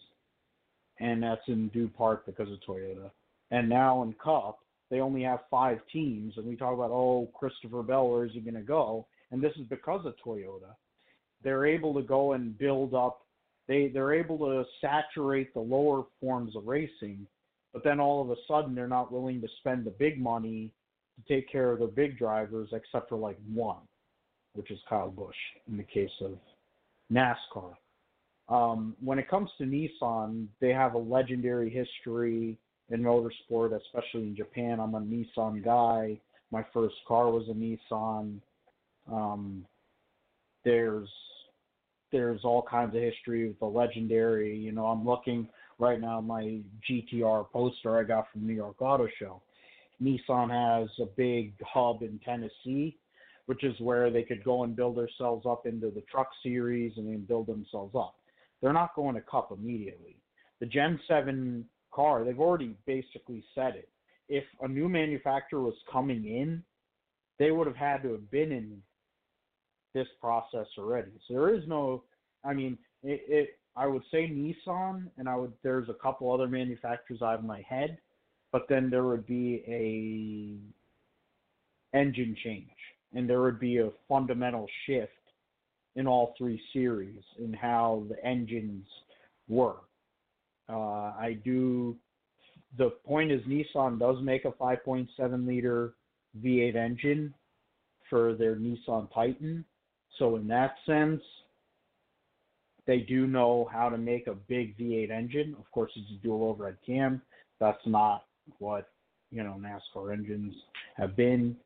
and that's in due part because of Toyota. And now in Cup, they only have five teams, and we talk about, oh, Christopher Bell, where is he going to go? And this is because of Toyota. They're able to go and build up. They they're able to saturate the lower forms of racing, but then all of a sudden they're not willing to spend the big money to take care of their big drivers, except for like one, which is Kyle Busch in the case of NASCAR. Um, when it comes to Nissan, they have a legendary history in motorsport, especially in Japan. I'm a Nissan guy. My first car was a Nissan. Um, there's there's all kinds of history with the legendary. You know, I'm looking right now my GTR poster I got from New York Auto Show. Nissan has a big hub in Tennessee, which is where they could go and build themselves up into the truck series and then build themselves up. They're not going to Cup immediately. The Gen 7 car, they've already basically said it. If a new manufacturer was coming in, they would have had to have been in this process already. So there is no, I mean, it, it I would say Nissan, and I would there's a couple other manufacturers I have in my head, but then there would be a engine change, and there would be a fundamental shift in all three series in how the engines work. Uh, I do. The point is, Nissan does make a 5.7 liter V8 engine for their Nissan Titan. So in that sense, they do know how to make a big V8 engine. Of course, it's a dual overhead cam. That's not what you know NASCAR engines have been.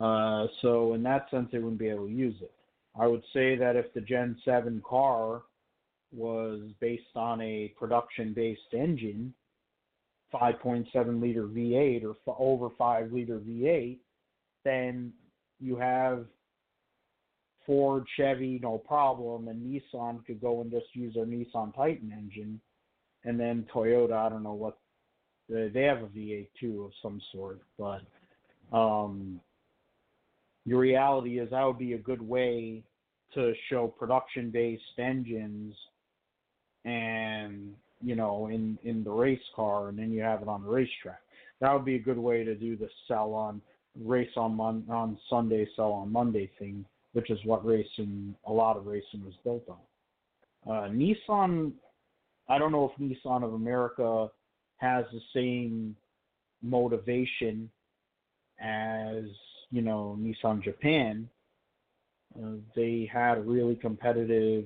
Uh, so in that sense, they wouldn't be able to use it. I would say that if the Gen 7 car was based on a production based engine, 5.7 liter V8 or f- over 5 liter V8, then you have Ford, Chevy, no problem, and Nissan could go and just use their Nissan Titan engine, and then Toyota, I don't know what they have a V8 too of some sort, but um, your reality is that would be a good way to show production based engines and you know in in the race car and then you have it on the racetrack. That would be a good way to do the sell on race on Mon- on sunday sell on monday thing which is what racing a lot of racing was built on uh, nissan i don't know if nissan of america has the same motivation as you know Nissan Japan. Uh, they had a really competitive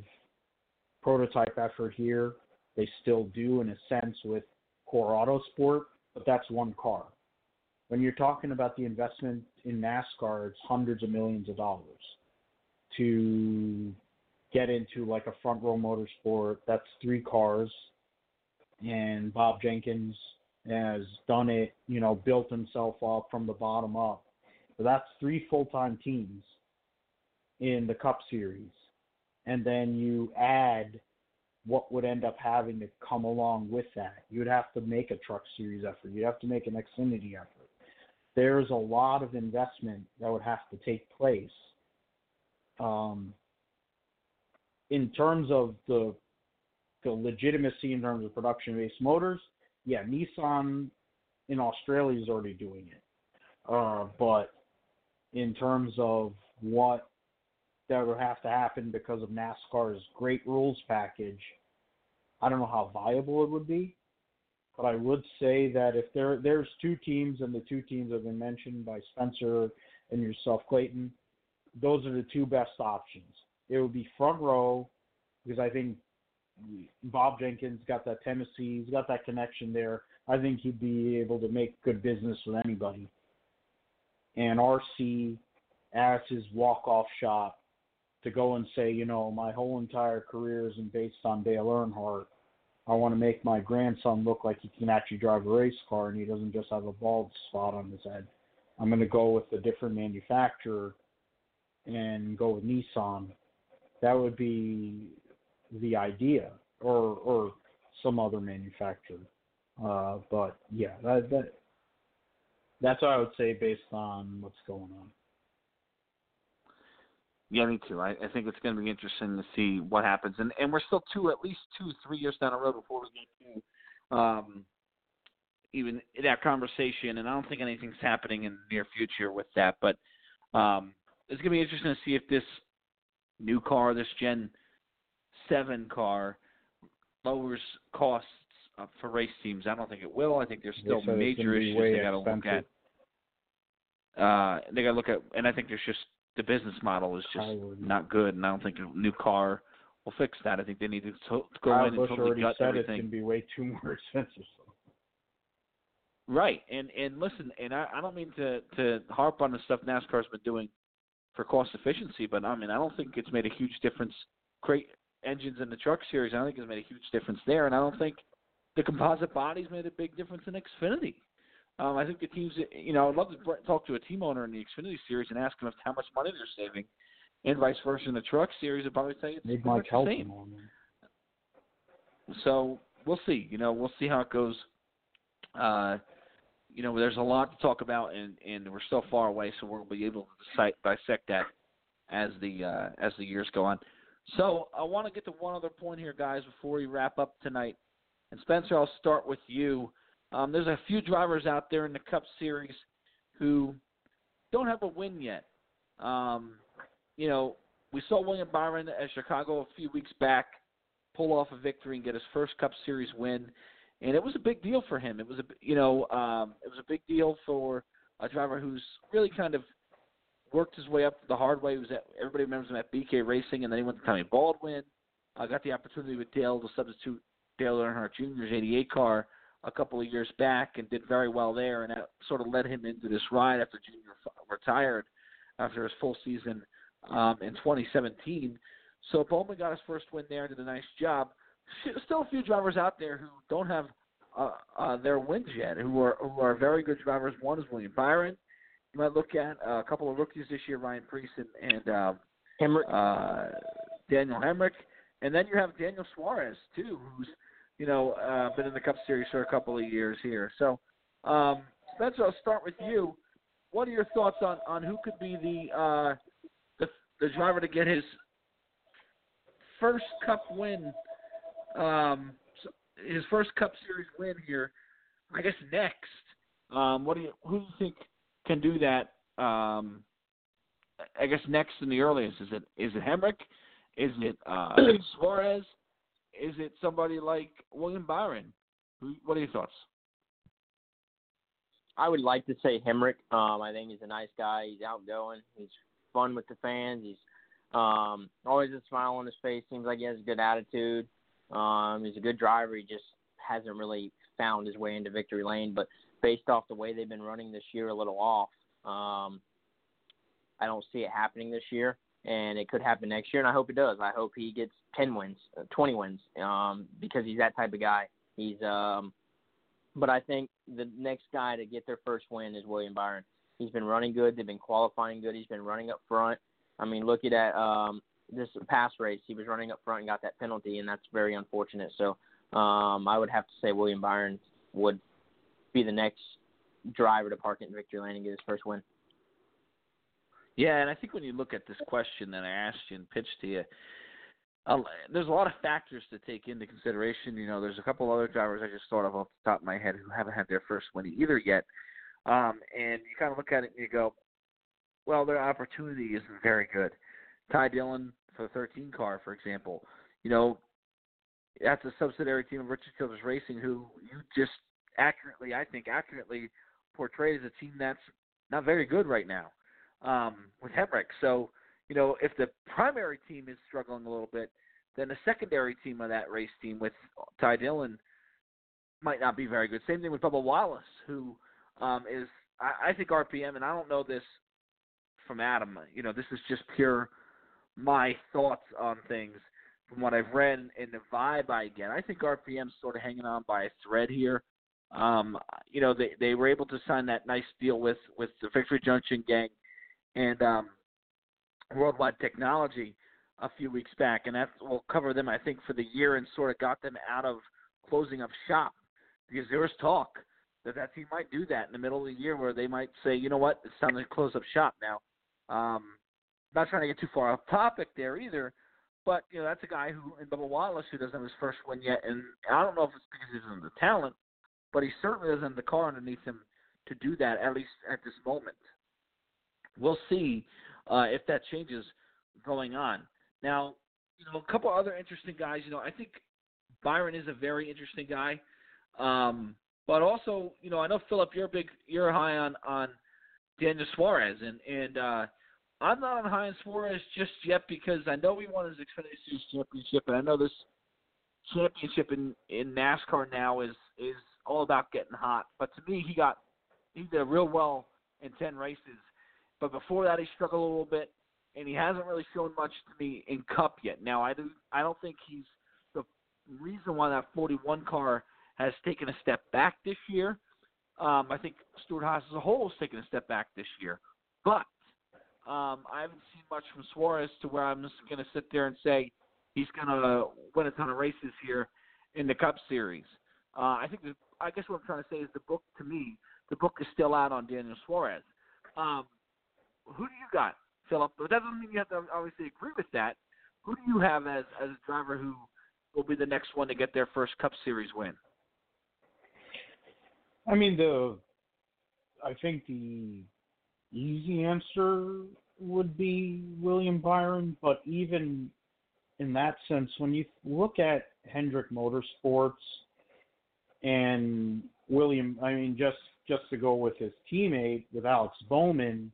prototype effort here. They still do in a sense with Core Autosport, but that's one car. When you're talking about the investment in NASCAR, it's hundreds of millions of dollars to get into like a front row motorsport. That's three cars, and Bob Jenkins has done it. You know, built himself up from the bottom up so that's three full time teams in the Cup Series. And then you add what would end up having to come along with that. You'd have to make a Truck Series effort, you'd have to make an Xfinity effort. There's a lot of investment that would have to take place. Um, in terms of the the legitimacy in terms of production based motors, yeah, Nissan in Australia is already doing it. Uh, but in terms of what that would have to happen because of NASCAR's great rules package. I don't know how viable it would be, but I would say that if there there's two teams and the two teams have been mentioned by Spencer and yourself, Clayton, those are the two best options. It would be front row because I think Bob Jenkins got that Tennessee, he's got that connection there. I think he'd be able to make good business with anybody and RC as his walk-off shot to go and say, you know, my whole entire career isn't based on Dale Earnhardt. I want to make my grandson look like he can actually drive a race car and he doesn't just have a bald spot on his head. I'm going to go with a different manufacturer and go with Nissan. That would be the idea. Or, or some other manufacturer. Uh, but yeah, that, that that's what I would say based on what's going on. Yeah, me too. I, I think it's going to be interesting to see what happens, and and we're still two, at least two, three years down the road before we get to um, even that conversation. And I don't think anything's happening in the near future with that. But um, it's going to be interesting to see if this new car, this Gen Seven car, lowers costs uh, for race teams. I don't think it will. I think there's still so major issues they got to look at. Uh, they got to look at, and I think there's just the business model is just not good, and I don't think a new car will fix that. I think they need to, to go Kyle in Busch and totally gut said everything. going to be way too more expensive. Right, and and listen, and I, I don't mean to to harp on the stuff NASCAR's been doing for cost efficiency, but I mean I don't think it's made a huge difference. Crate engines in the truck series, I don't think it's made a huge difference there, and I don't think the composite bodies made a big difference in Xfinity. Um, I think the teams, you know, I'd love to talk to a team owner in the Xfinity series and ask them how much money they're saving, and vice versa in the truck series. I'd probably say it's pretty Mike much the same. So we'll see. You know, we'll see how it goes. Uh, you know, there's a lot to talk about, and and we're still far away, so we'll be able to dissect, that as the uh, as the years go on. So I want to get to one other point here, guys, before we wrap up tonight. And Spencer, I'll start with you. Um, there's a few drivers out there in the Cup Series who don't have a win yet. Um, you know, we saw William Byron at Chicago a few weeks back pull off a victory and get his first Cup Series win, and it was a big deal for him. It was a you know um, it was a big deal for a driver who's really kind of worked his way up the hard way. He was at, everybody remembers him at BK Racing, and then he went to Tommy Baldwin. I got the opportunity with Dale to substitute Dale Earnhardt Jr.'s '88 car a couple of years back and did very well there, and that sort of led him into this ride after Junior retired after his full season um, in 2017. So Bowman got his first win there, and did a nice job. Still a few drivers out there who don't have uh, uh, their wins yet, who are who are very good drivers. One is William Byron. You might look at uh, a couple of rookies this year, Ryan Preece and, and uh, Hemric. uh, Daniel Hemric, and then you have Daniel Suarez too, who's you know uh, been in the Cup Series for a couple of years here. So, um, Spencer, I'll start with you. What are your thoughts on, on who could be the uh, the the driver to get his first Cup win, um, his first Cup Series win here? I guess next. Um, what do you who do you think can do that? Um, I guess next in the earliest is it is it Hemric? Is it uh, Suarez? Is it somebody like William Byron? Who, what are your thoughts? I would like to say Hemric. Um, I think he's a nice guy. He's outgoing. He's fun with the fans. He's um, always a smile on his face. Seems like he has a good attitude. Um, he's a good driver. He just hasn't really found his way into victory lane. But based off the way they've been running this year, a little off. Um, I don't see it happening this year, and it could happen next year. And I hope it does. I hope he gets 10 wins, uh, 20 wins, um, because he's that type of guy. He's um, but I think the next guy to get their first win is William Byron. He's been running good. They've been qualifying good. He's been running up front. I mean, look at that um, this past race. He was running up front and got that penalty, and that's very unfortunate. So um, I would have to say William Byron would be the next driver to park it in victory lane and get his first win. Yeah, and I think when you look at this question that I asked you and pitched to you, there's a lot of factors to take into consideration. You know, there's a couple other drivers I just thought of off the top of my head who haven't had their first win either yet. Um, and you kind of look at it and you go, well, their opportunity isn't very good. Ty Dillon for the 13 car, for example, you know, that's a subsidiary team of Richard Childress Racing, who you just accurately, I think, accurately portrayed as a team that's not very good right now um, with Hemric. So, you know, if the primary team is struggling a little bit, then the secondary team of that race team with Ty Dillon might not be very good. Same thing with Bubba Wallace, who um, is, I, I think, RPM, and I don't know this from Adam. You know, this is just pure my thoughts on things from what I've read and the vibe I get. I think RPM's sort of hanging on by a thread here. Um, you know, they they were able to sign that nice deal with with the Victory Junction gang and um, Worldwide Technology a few weeks back, and that will cover them, I think, for the year and sort of got them out of closing up shop because there was talk that that team might do that in the middle of the year where they might say, you know what, it's time to close up shop now. Um, not trying to get too far off topic there either, but you know that's a guy who in Bubba Wallace who doesn't have his first win yet, and I don't know if it's because he doesn't have the talent, but he certainly doesn't have the car underneath him to do that at least at this moment. We'll see uh, if that changes going on. Now, you know, a couple other interesting guys. You know, I think Byron is a very interesting guy. Um, but also, you know, I know Philip, you're big, you're high on on Daniel Suarez, and and uh, I'm not on on Suarez just yet because I know he won his Xfinity Series championship, and I know this championship in in NASCAR now is is all about getting hot. But to me, he got he did real well in ten races, but before that, he struggled a little bit, and he hasn't really shown much to me in Cup yet. Now, I do I don't think he's the reason why that 41 car has taken a step back this year. Um, I think Stewart-Haas as a whole has taken a step back this year, but um, I haven't seen much from Suarez to where I'm just going to sit there and say he's going to win a ton of races here in the Cup Series. Uh, I think the, I guess what I'm trying to say is the book to me, the book is still out on Daniel Suarez. Um, who do you got, Philip? But that doesn't mean you have to obviously agree with that. Who do you have as as a driver who will be the next one to get their first Cup Series win? I mean the I think the easy answer would be William Byron, but even in that sense, when you look at Hendrick Motorsports and William, I mean, just just to go with his teammate with Alex Bowman,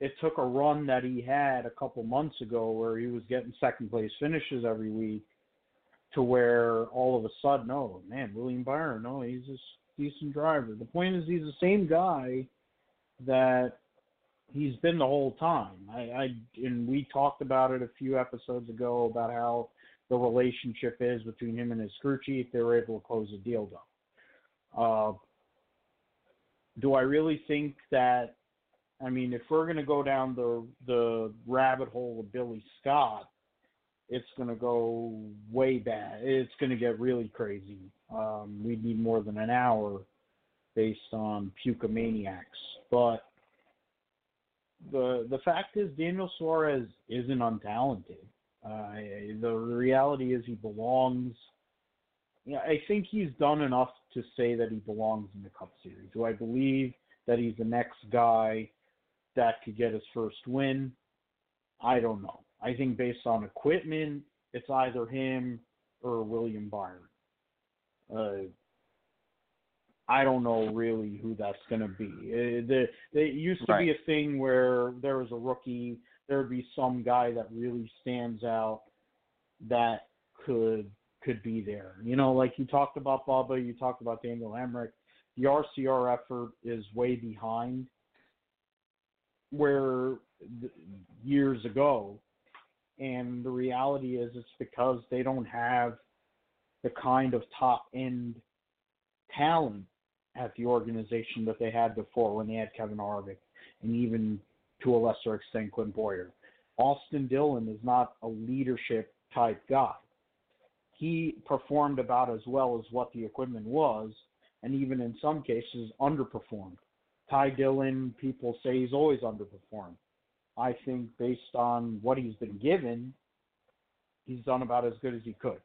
it took a run that he had a couple months ago where he was getting second place finishes every week to where all of a sudden, oh man, William Byron, no, he's a decent driver. The point is, he's the same guy that he's been the whole time. I, I and we talked about it a few episodes ago about how the relationship is between him and his crew chief. They were able to close a deal though. Uh, do I really think that? I mean, if we're going to go down the the rabbit hole of Billy Scott, it's going to go way bad. It's going to get really crazy. Um, we need more than an hour based on Puka Maniacs. But the the fact is, Daniel Suarez isn't untalented. Uh, the reality is, he belongs. I think he's done enough to say that he belongs in the Cup Series. Do I believe that he's the next guy that could get his first win? I don't know. I think based on equipment, it's either him or William Byron. Uh, I don't know really who that's going to be. It, uh, the, it used to right. be a thing where there was a rookie, there would be some guy that really stands out that could could be there. You know, like you talked about Bubba, you talked about Daniel Hemric. The RCR effort is way behind where years ago, and the reality is it's because they don't have the kind of top end talent at the organization that they had before when they had Kevin Harvick and even to a lesser extent Clint Bowyer. Austin Dillon is not a leadership type guy. He performed about as well as what the equipment was, and even in some cases underperformed. Ty Dillon, people say he's always underperformed. I think based on what he's been given, he's done about as good as he could.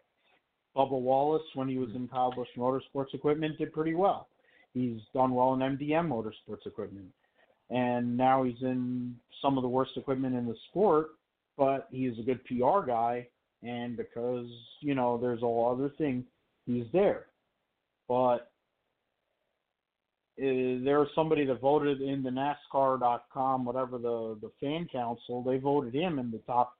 Bubba Wallace, when he was hmm. in Kyle Busch Motorsports Equipment, did pretty well. He's done well in MDM Motorsports Equipment, and now he's in some of the worst equipment in the sport. But he's a good PR guy, and because you know there's all other things, he's there. But uh, there's somebody that voted in the NASCAR.com, whatever the the fan council, they voted him in the top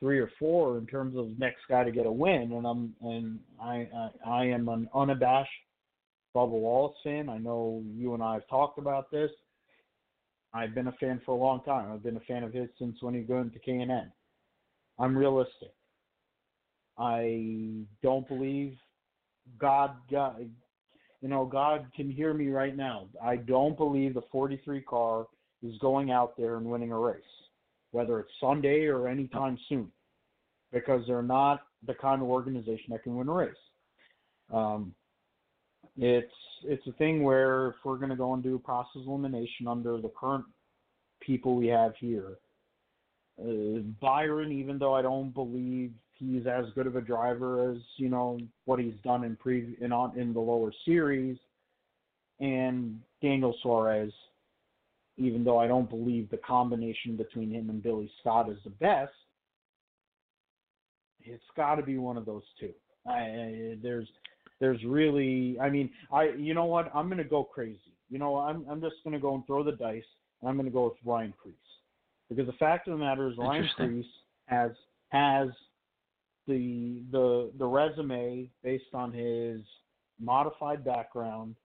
three or four in terms of next guy to get a win, and I'm and I I, I am an unabashed Bubba Wallace fan. I know you and I have talked about this. I've been a fan for a long time. I've been a fan of his since when he went to K&N. I'm realistic. I don't believe God, God, you know, God can hear me right now. I don't believe the 43 car is going out there and winning a race whether it's Sunday or anytime soon, because they're not the kind of organization that can win a race. Um, it's it's a thing where if we're going to go and do process elimination under the current people we have here, uh, Byron, even though I don't believe he's as good of a driver as you know what he's done in pre in on in the lower series, and Daniel Suarez, even though I don't believe the combination between him and Billy Scott is the best, it's got to be one of those two. I, there's there's really I mean I you know what I'm gonna go crazy. You know I'm I'm just gonna go and throw the dice and I'm gonna go with Ryan Preece because the fact of the matter is Ryan Preece has has the the the resume based on his modified background.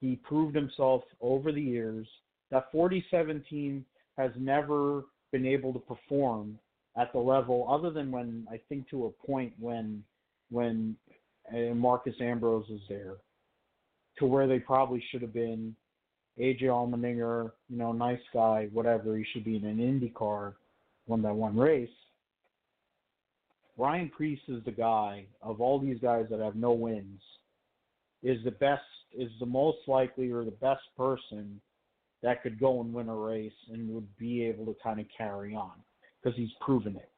He proved himself over the years. That 47 team has never been able to perform at the level other than when I think to a point when when uh, Marcos Ambrose is there to where they probably should have been. AJ Allmendinger, you know, nice guy, whatever. He should be in an IndyCar, won that one race. Ryan Preece is the guy of all these guys that have no wins, is the best, is the most likely or the best person that could go and win a race and would be able to kind of carry on because he's proven it.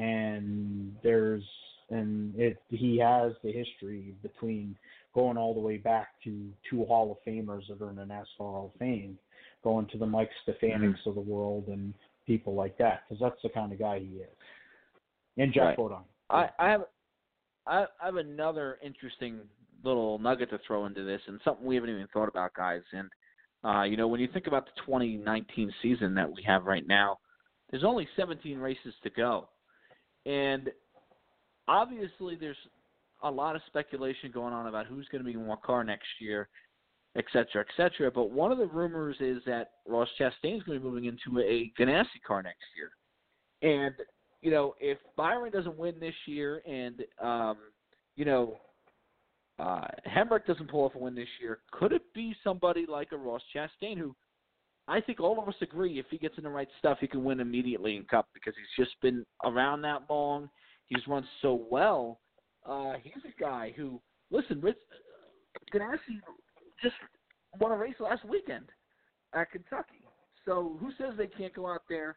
And there's and it he has the history between going all the way back to two Hall of Famers that are in the NASCAR Hall of Fame, going to the Mike Stefaniks mm-hmm. of the world and people like that, because that's the kind of guy he is. And Geoff right. Bodine. I, I have I, I have another interesting little nugget to throw into this, and something we haven't even thought about, guys. And uh, you know, when you think about the 2019 season that we have right now, there's only 17 races to go, and obviously there's a lot of speculation going on about who's going to be in what car next year, et cetera, et cetera. But one of the rumors is that Ross Chastain is going to be moving into a Ganassi car next year. And, you know, if Byron doesn't win this year and, um, you know, uh, Hemric doesn't pull off a win this year, could it be somebody like a Ross Chastain who I think all of us agree if he gets in the right stuff, he can win immediately in Cup because he's just been around that long. He's run so well. Uh, he's a guy who, listen, Rich Ganassi just won a race last weekend at Kentucky. So who says they can't go out there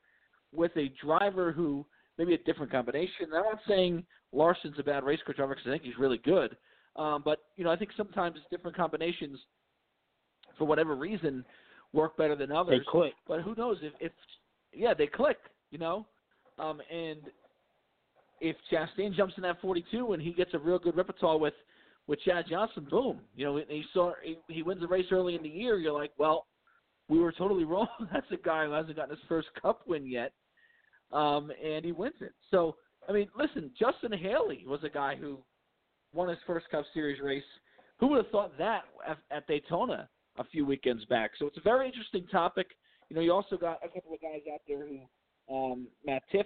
with a driver who maybe a different combination? I'm not saying Larson's a bad race car driver because I think he's really good. Um, but you know, I think sometimes different combinations, for whatever reason, work better than others. They click. But who knows if if yeah they click, you know, um, and if Chastain jumps in that 42 and he gets a real good repertoire with with Chad Johnson, boom, you know, he saw he, he wins the race early in the year. You're like, well, we were totally wrong. That's a guy who hasn't gotten his first Cup win yet, um, and he wins it. So, I mean, listen, Justin Haley was a guy who won his first Cup Series race. Who would have thought that at, at Daytona a few weekends back? So it's a very interesting topic. You know, you also got a couple of guys out there who, um, Matt Tifft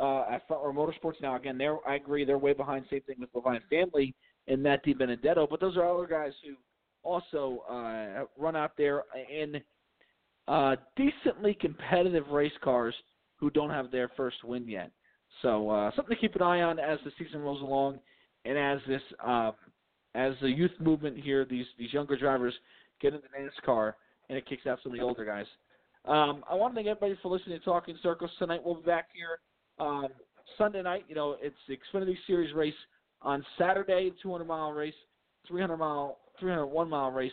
uh, at Front Row Motorsports. Now, again, they're I agree they're way behind. Same thing with Leavine Family and Matt DiBenedetto. But those are other guys who also uh, run out there in uh, decently competitive race cars who don't have their first win yet. So uh, something to keep an eye on as the season rolls along, and as this um, as the youth movement here, these these younger drivers get into NASCAR, and it kicks out some of the older guys. Um, I want to thank everybody for listening to Talking Circles tonight. We'll be back here um, Sunday night, you know, it's the Xfinity Series race on Saturday, 200 mile race, 300 mile, 301 mile race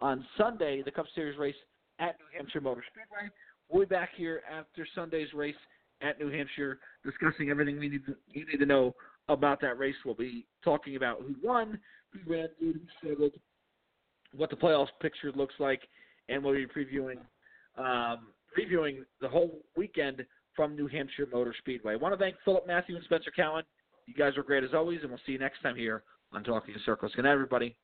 on Sunday, the Cup Series race at New Hampshire Motor Speedway. We'll be back here after Sunday's race at New Hampshire, discussing everything we need to, you need to know about that race. We'll be talking about who won, who ran who struggled, what the playoffs picture looks like, and we'll be previewing um, the whole weekend from New Hampshire Motor Speedway. I want to thank Philip Matthew and Spencer Cowan. You guys are great as always, and we'll see you next time here on Talking Circles. Good night, everybody.